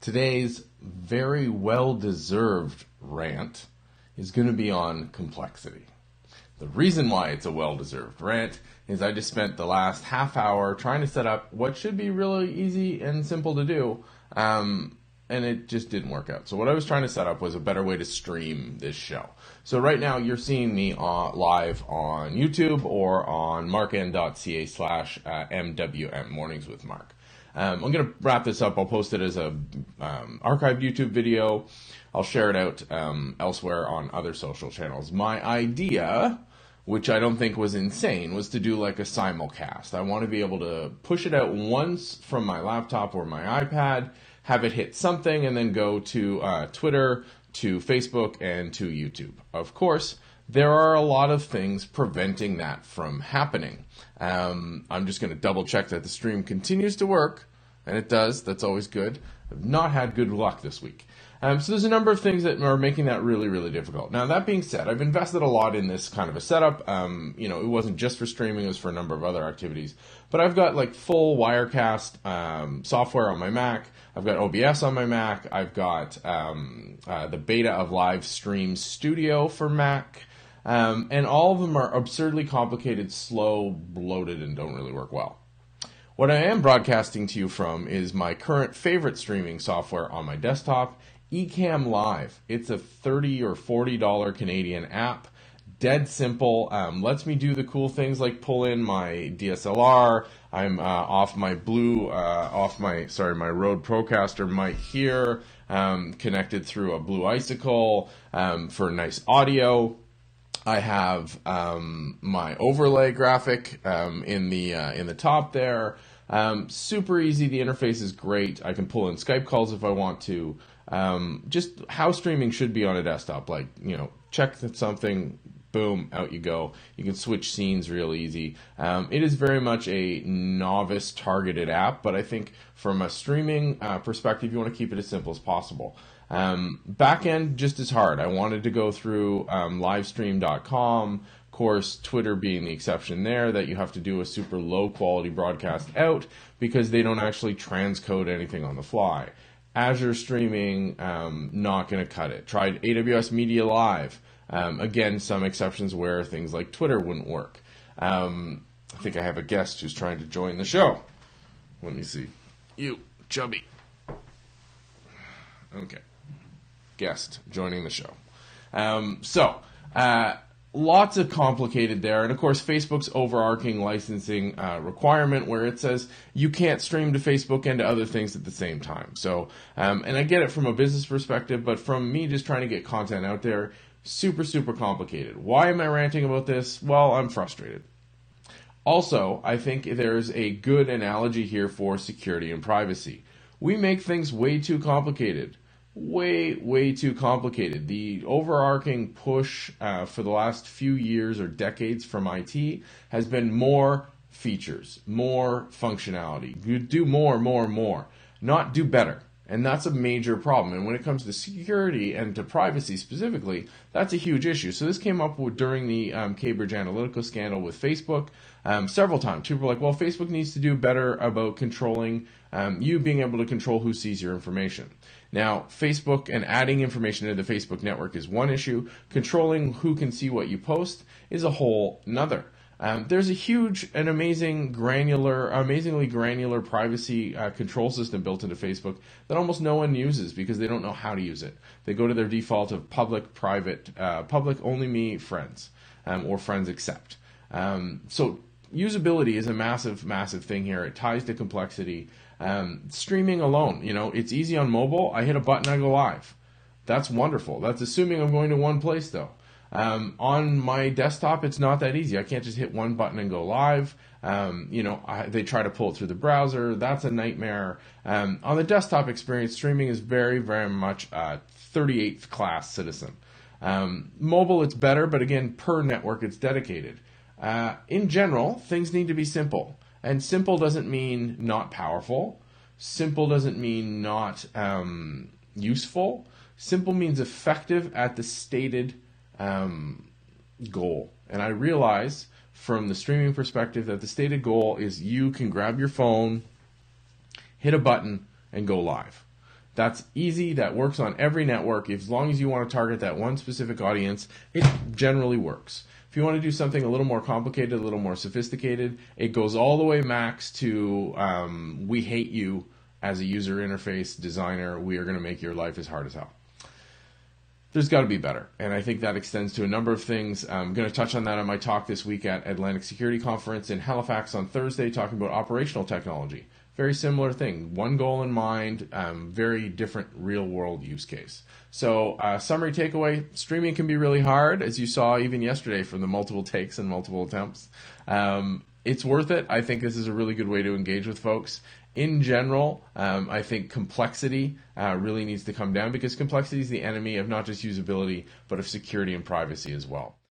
Today's very well deserved rant is going to be on complexity. The reason why it's a well deserved rant is I just spent the last half hour trying to set up what should be really easy and simple to do, um, and it just didn't work out. So, what I was trying to set up was a better way to stream this show. So, right now you're seeing me uh, live on YouTube or on markn.ca slash uh, MWM, Mornings with Mark. Um, I'm going to wrap this up. I'll post it as a um, archived YouTube video. I'll share it out um, elsewhere on other social channels. My idea which I don't think was insane, was to do like a simulcast. I want to be able to push it out once from my laptop or my iPad, have it hit something, and then go to uh, Twitter, to Facebook, and to YouTube. Of course, there are a lot of things preventing that from happening. Um, I'm just going to double check that the stream continues to work, and it does. That's always good. I've not had good luck this week. Um, so there's a number of things that are making that really, really difficult. Now that being said, I've invested a lot in this kind of a setup. Um, you know, it wasn't just for streaming; it was for a number of other activities. But I've got like full Wirecast um, software on my Mac. I've got OBS on my Mac. I've got um, uh, the beta of Live Stream Studio for Mac. Um, and all of them are absurdly complicated, slow, bloated, and don't really work well. What I am broadcasting to you from is my current favorite streaming software on my desktop, Ecamm Live. It's a 30 or $40 Canadian app. Dead simple. Um, lets me do the cool things like pull in my DSLR. I'm uh, off my blue, uh, off my, sorry, my Rode Procaster mic here, um, connected through a Blue Icicle um, for nice audio. I have um, my overlay graphic um, in the uh, in the top there. Um, super easy. The interface is great. I can pull in Skype calls if I want to. Um, just how streaming should be on a desktop. Like, you know, check something, boom, out you go. You can switch scenes real easy. Um, it is very much a novice targeted app, but I think from a streaming uh, perspective, you want to keep it as simple as possible. Um, back end just as hard. I wanted to go through um, livestream.com. Of course, Twitter being the exception there, that you have to do a super low quality broadcast out because they don't actually transcode anything on the fly. Azure streaming, um, not going to cut it. Tried AWS Media Live. Um, again, some exceptions where things like Twitter wouldn't work. Um, I think I have a guest who's trying to join the show. Let me see. You, chubby. Okay. Guest joining the show. Um, so, uh, lots of complicated there. And of course facebook's overarching licensing uh, requirement where it says you can't stream to facebook and to other things at the same time. So um, and i get it from a business perspective but from me just trying to get content out there super super complicated. Why am i ranting about this? Well i'm frustrated. Also i think there's a good analogy here for security and privacy. We make things way too complicated way, way too complicated. The overarching push uh, for the last few years or decades from IT has been more features, more functionality. You do more, more, more, not do better. And that's a major problem. And when it comes to security and to privacy specifically, that's a huge issue. So this came up during the um, Cambridge Analytica scandal with Facebook um, several times. People were like, well, Facebook needs to do better about controlling um, you being able to control who sees your information. Now, Facebook and adding information to the Facebook network is one issue. Controlling who can see what you post is a whole nother. Um, there's a huge and amazing granular, amazingly granular privacy uh, control system built into Facebook that almost no one uses because they don't know how to use it. They go to their default of public, private, uh, public only me, friends, um, or friends accept. Um, so usability is a massive, massive thing here. It ties to complexity. Um, streaming alone, you know, it's easy on mobile. I hit a button, I go live. That's wonderful. That's assuming I'm going to one place though. Um, on my desktop, it's not that easy. I can't just hit one button and go live. Um, you know, I, they try to pull it through the browser. That's a nightmare. Um, on the desktop experience, streaming is very, very much a 38th class citizen. Um, mobile, it's better, but again, per network, it's dedicated. Uh, in general, things need to be simple. And simple doesn't mean not powerful. Simple doesn't mean not um, useful. Simple means effective at the stated um, goal. And I realize from the streaming perspective that the stated goal is you can grab your phone, hit a button, and go live. That's easy. That works on every network. As long as you want to target that one specific audience, it generally works. If you want to do something a little more complicated, a little more sophisticated, it goes all the way max to um, we hate you as a user interface designer. We are going to make your life as hard as hell there's got to be better. And I think that extends to a number of things. I'm going to touch on that on my talk this week at Atlantic Security Conference in Halifax on Thursday, talking about operational technology. Very similar thing. One goal in mind, um, very different real world use case. So, uh, summary takeaway streaming can be really hard, as you saw even yesterday from the multiple takes and multiple attempts. Um, it's worth it. I think this is a really good way to engage with folks. In general, um, I think complexity uh, really needs to come down because complexity is the enemy of not just usability, but of security and privacy as well.